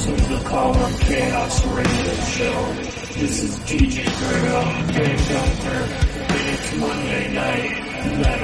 to the Calm Or Chaos Radio Show. This is DJ Grego, Game Doctor, and it's Monday Night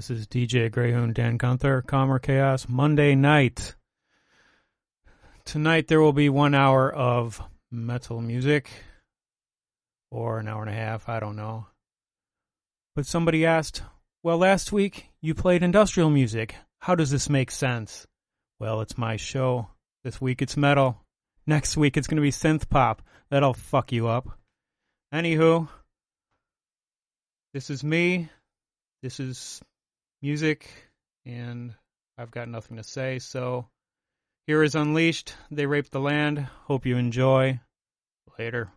This is DJ Greyhund Dan Gunther, Calm Or Chaos, Monday night. Tonight there will be one hour of metal music, or an hour and a half, I don't know. But somebody asked, well, last week you played industrial music. How does this make sense? Well, it's my show. This week it's metal. Next week it's going to be synth pop. That'll fuck you up. Anywho, this is me. This is music, and I've got nothing to say. So here is Unleashed. They rape the land. Hope you enjoy. Later.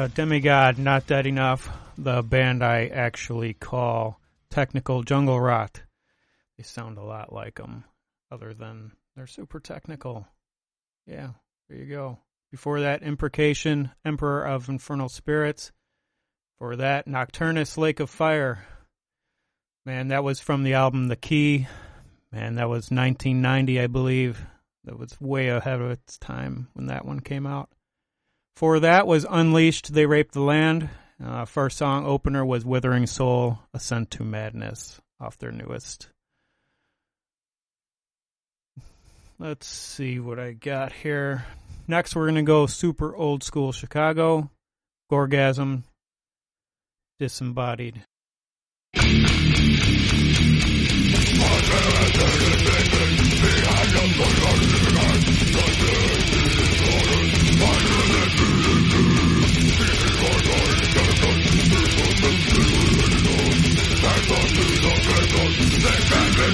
Uh, Demigod, Not Dead Enough, the band I actually call Technical Jungle Rot. They sound a lot like them, other than they're super technical. Yeah, there you go. Before that, Imprecation, Emperor of Infernal Spirits. For that, Nocturnus, Lake of Fire. Man, that was from the album The Key. Man, that was 1990, I believe. That was way ahead of its time when that one came out. For that was Unleashed, They Raped the Land. Uh, first song opener was Withering Soul, Ascent to Madness, off their newest. Let's see what I got here. Next, we're going to go super old school Chicago, Gorgasm, Disembodied.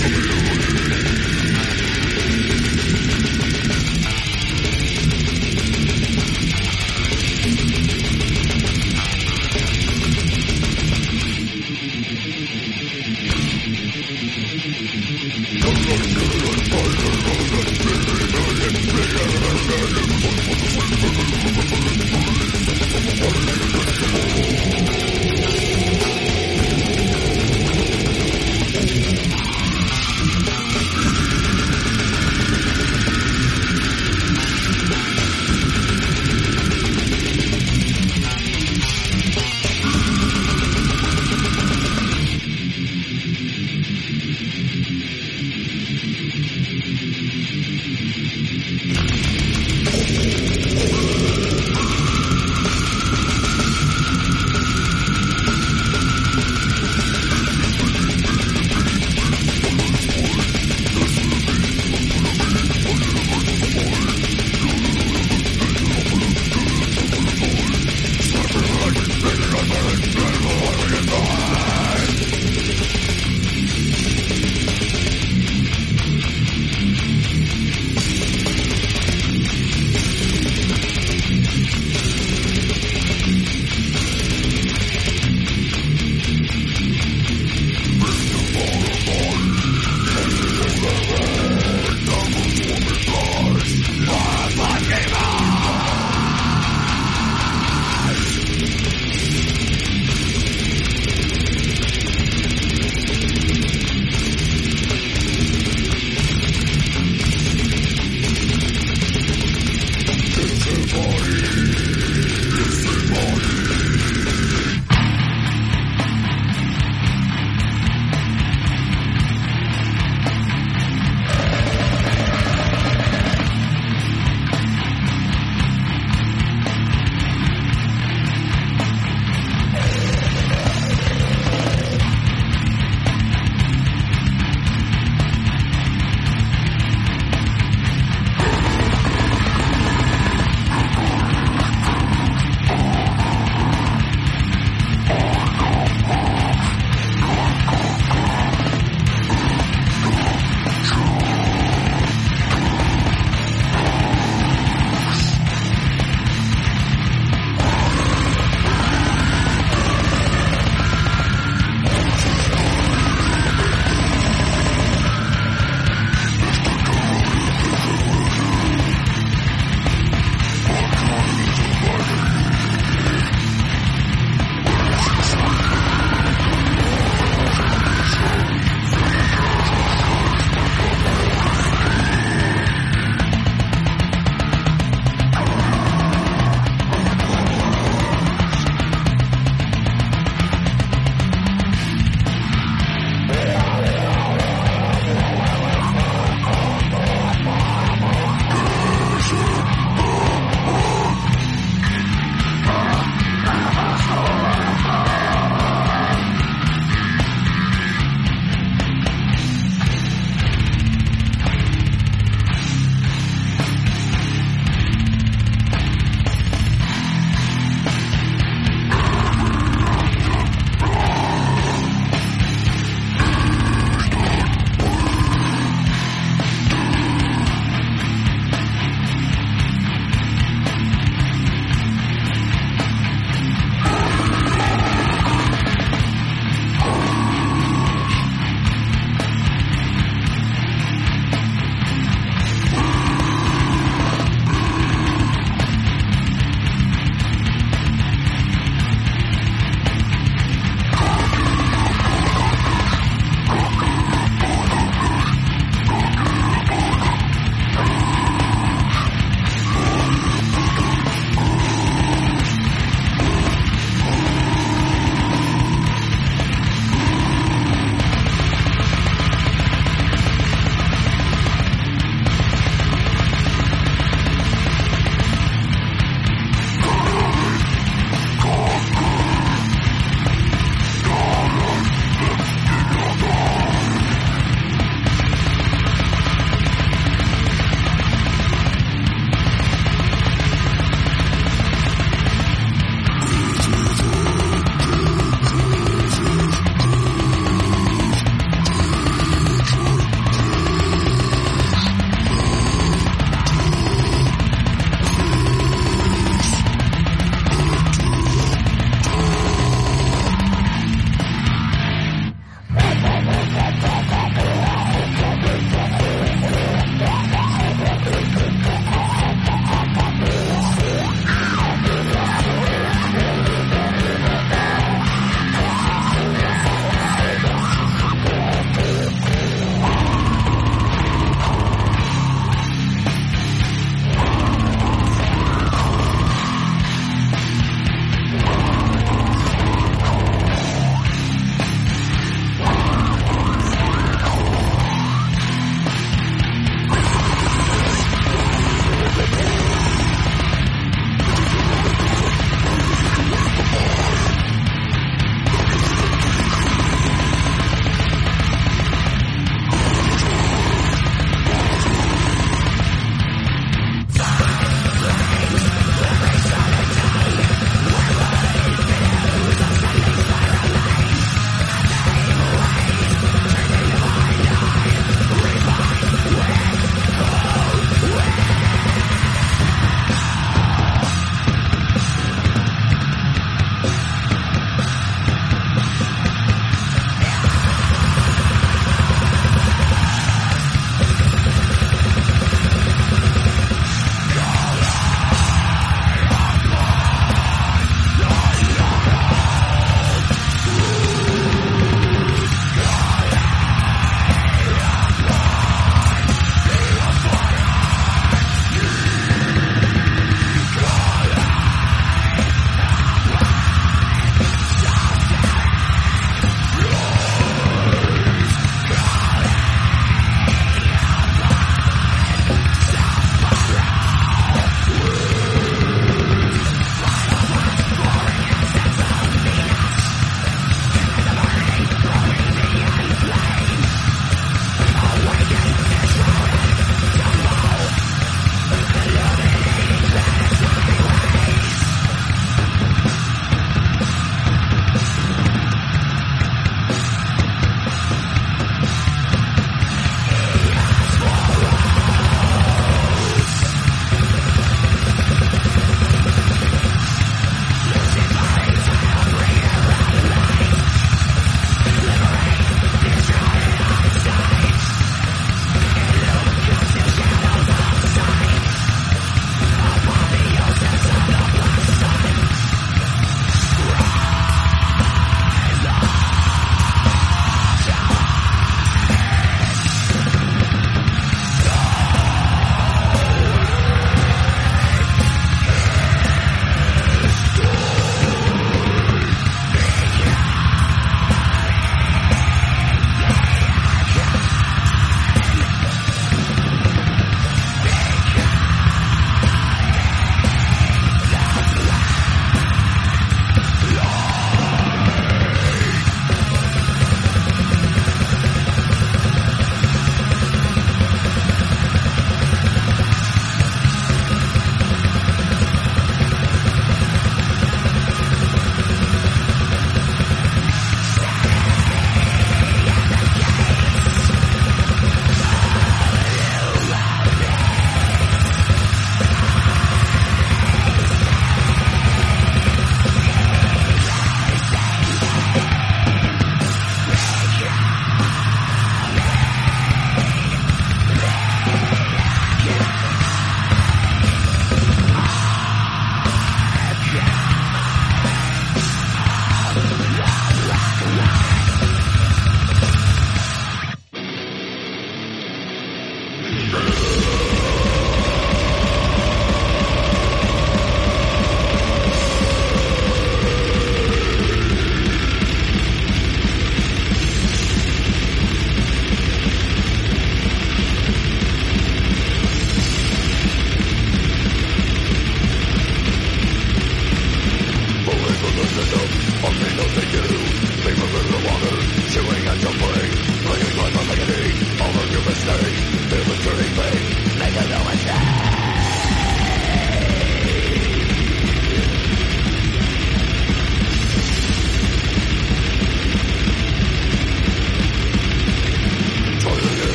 Slim.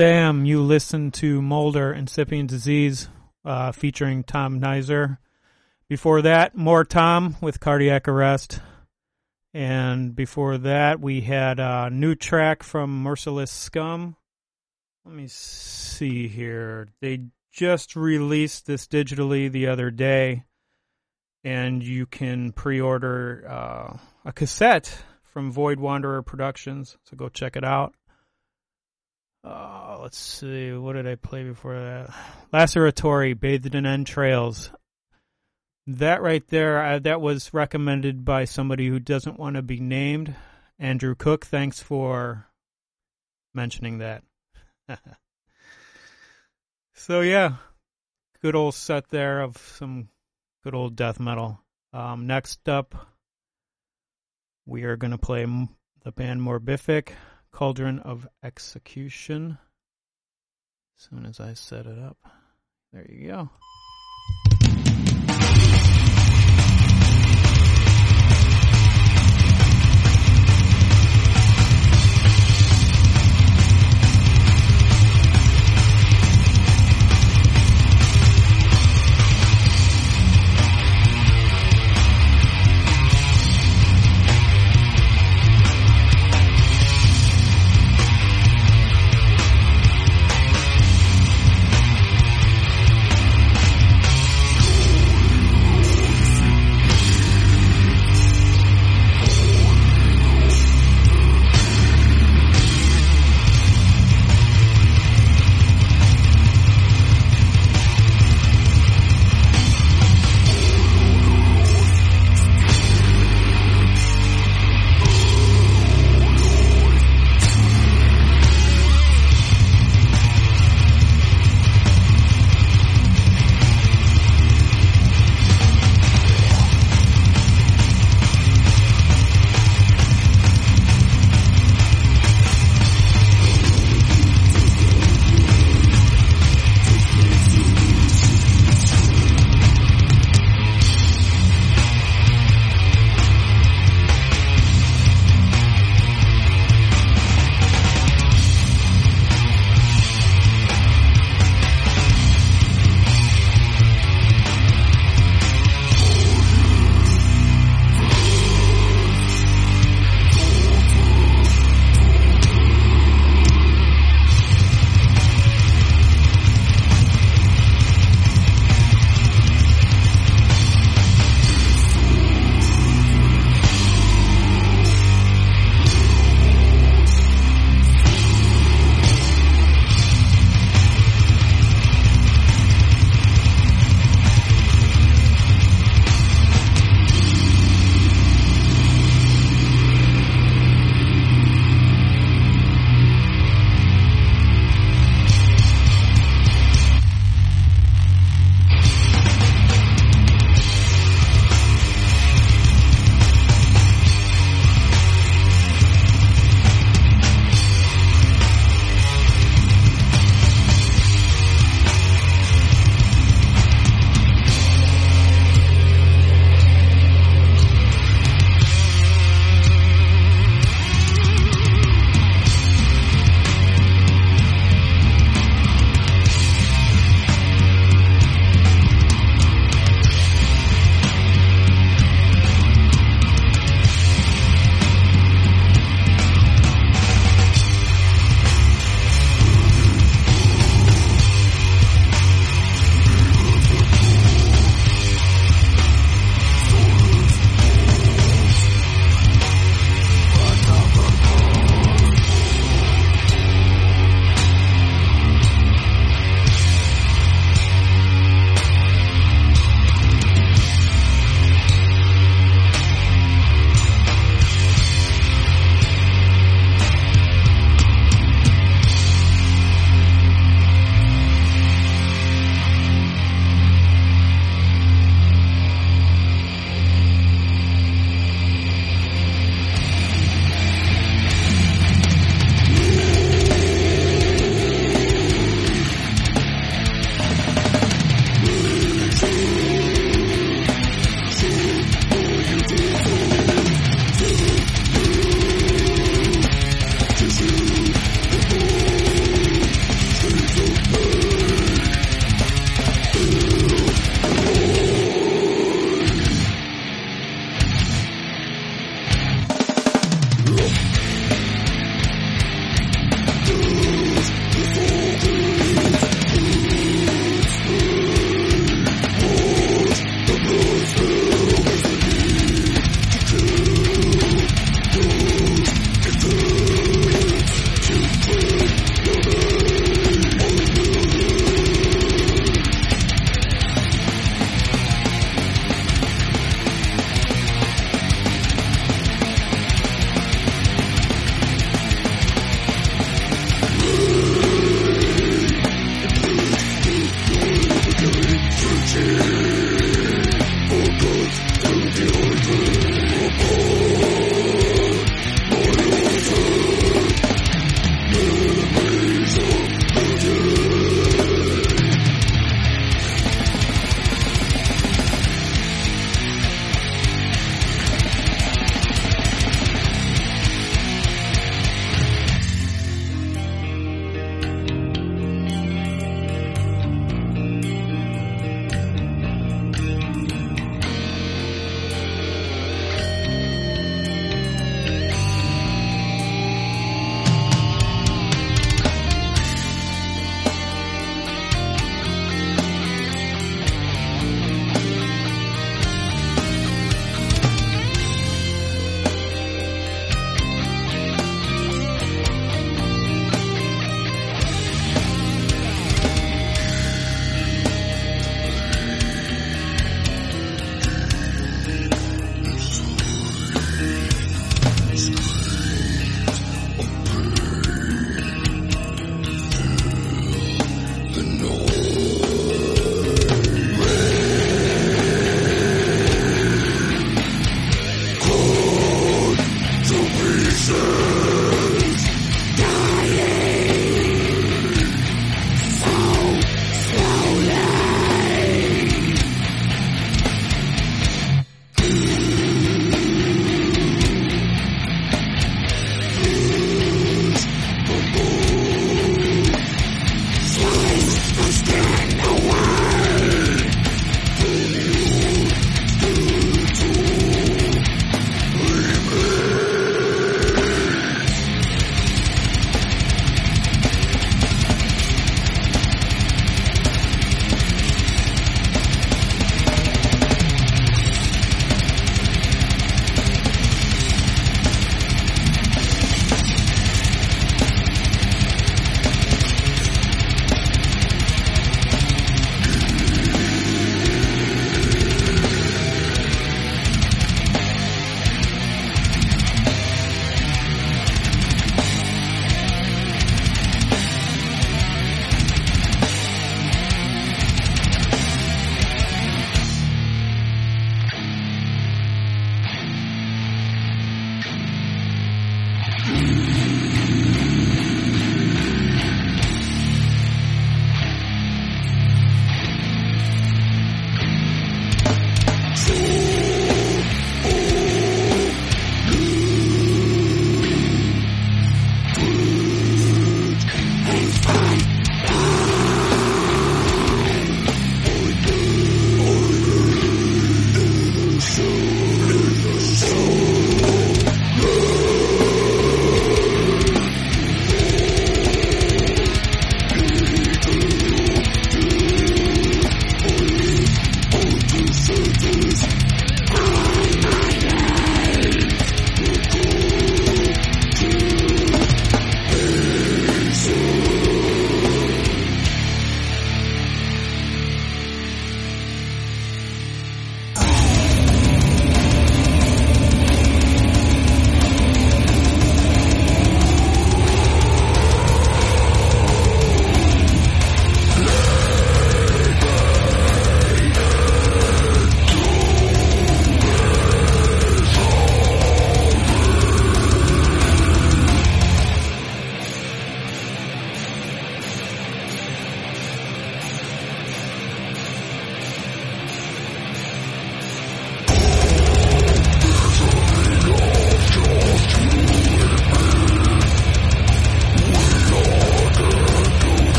Damn, you listen to Molder, Incipient Disease, uh, featuring Tom Knizer. Before that, more Tom with Cardiac Arrest. And before that, we had a new track from Merciless Scum. Let me see here. They just released this digitally the other day, and you can pre order uh, a cassette from Void Wanderer Productions. So go check it out. Uh, let's see. What did I play before that? Laceratory, Bathed in Entrails. That right there, uh, that was recommended by somebody who doesn't want to be named. Andrew Cook, thanks for mentioning that. so yeah, good old set there of some good old death metal. Um, next up, we are going to play the band Morbific, Cauldron of Execution. As soon as I set it up, there you go.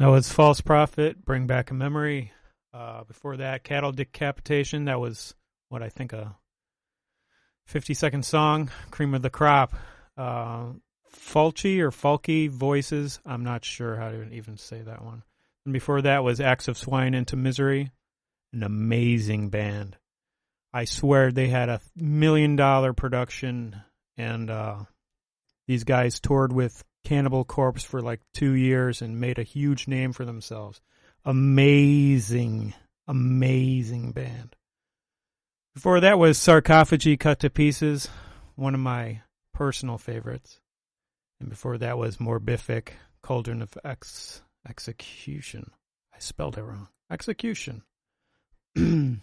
That was False Prophet, Bring Back a Memory. Uh, before that, Cattle Decapitation. That was what I think a 50 second song, Cream of the Crop. Uh, or Fulci Voices. I'm not sure how to even say that one. And before that was Acts of Swine into Misery. An amazing band. I swear they had a million dollar production and uh, these guys toured with Cannibal Corpse for like two years and made a huge name for themselves. Amazing, amazing band. Before that was Sarcophagy Cut to Pieces, one of my personal favorites. And before that was Morbific, Cauldron of Ex- Execution. I spelled it wrong. Execution. that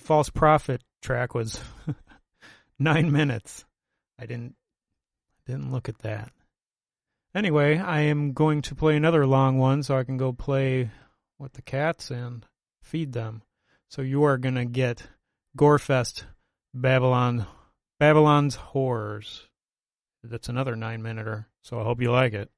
False Prophet track was nine minutes. I didn't didn't look at that. Anyway, I am going to play another long one so I can go play with the cats and feed them. So you are going to get Gorefest Babylon Babylon's Whores. That's another 9 minuter. So I hope you like it.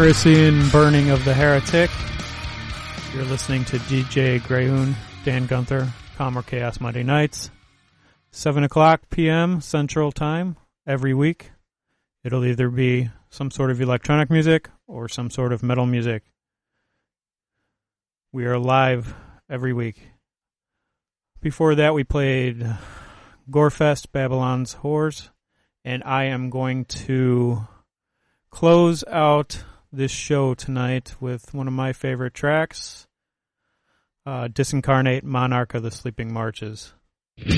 Krisiun Burning of the Heretic. You're listening to DJ Greyhund, Dan Gunther, Calm Or Chaos Monday nights, 7 o'clock p.m. Central Time every week. It'll either be some sort of electronic music or some sort of metal music. We are live every week. Before that, we played Gorefest, Babylon's Whores, and I am going to close out this show tonight with one of my favorite tracks uh, Disincarnate Monarch of the Sleeping Marches. Later.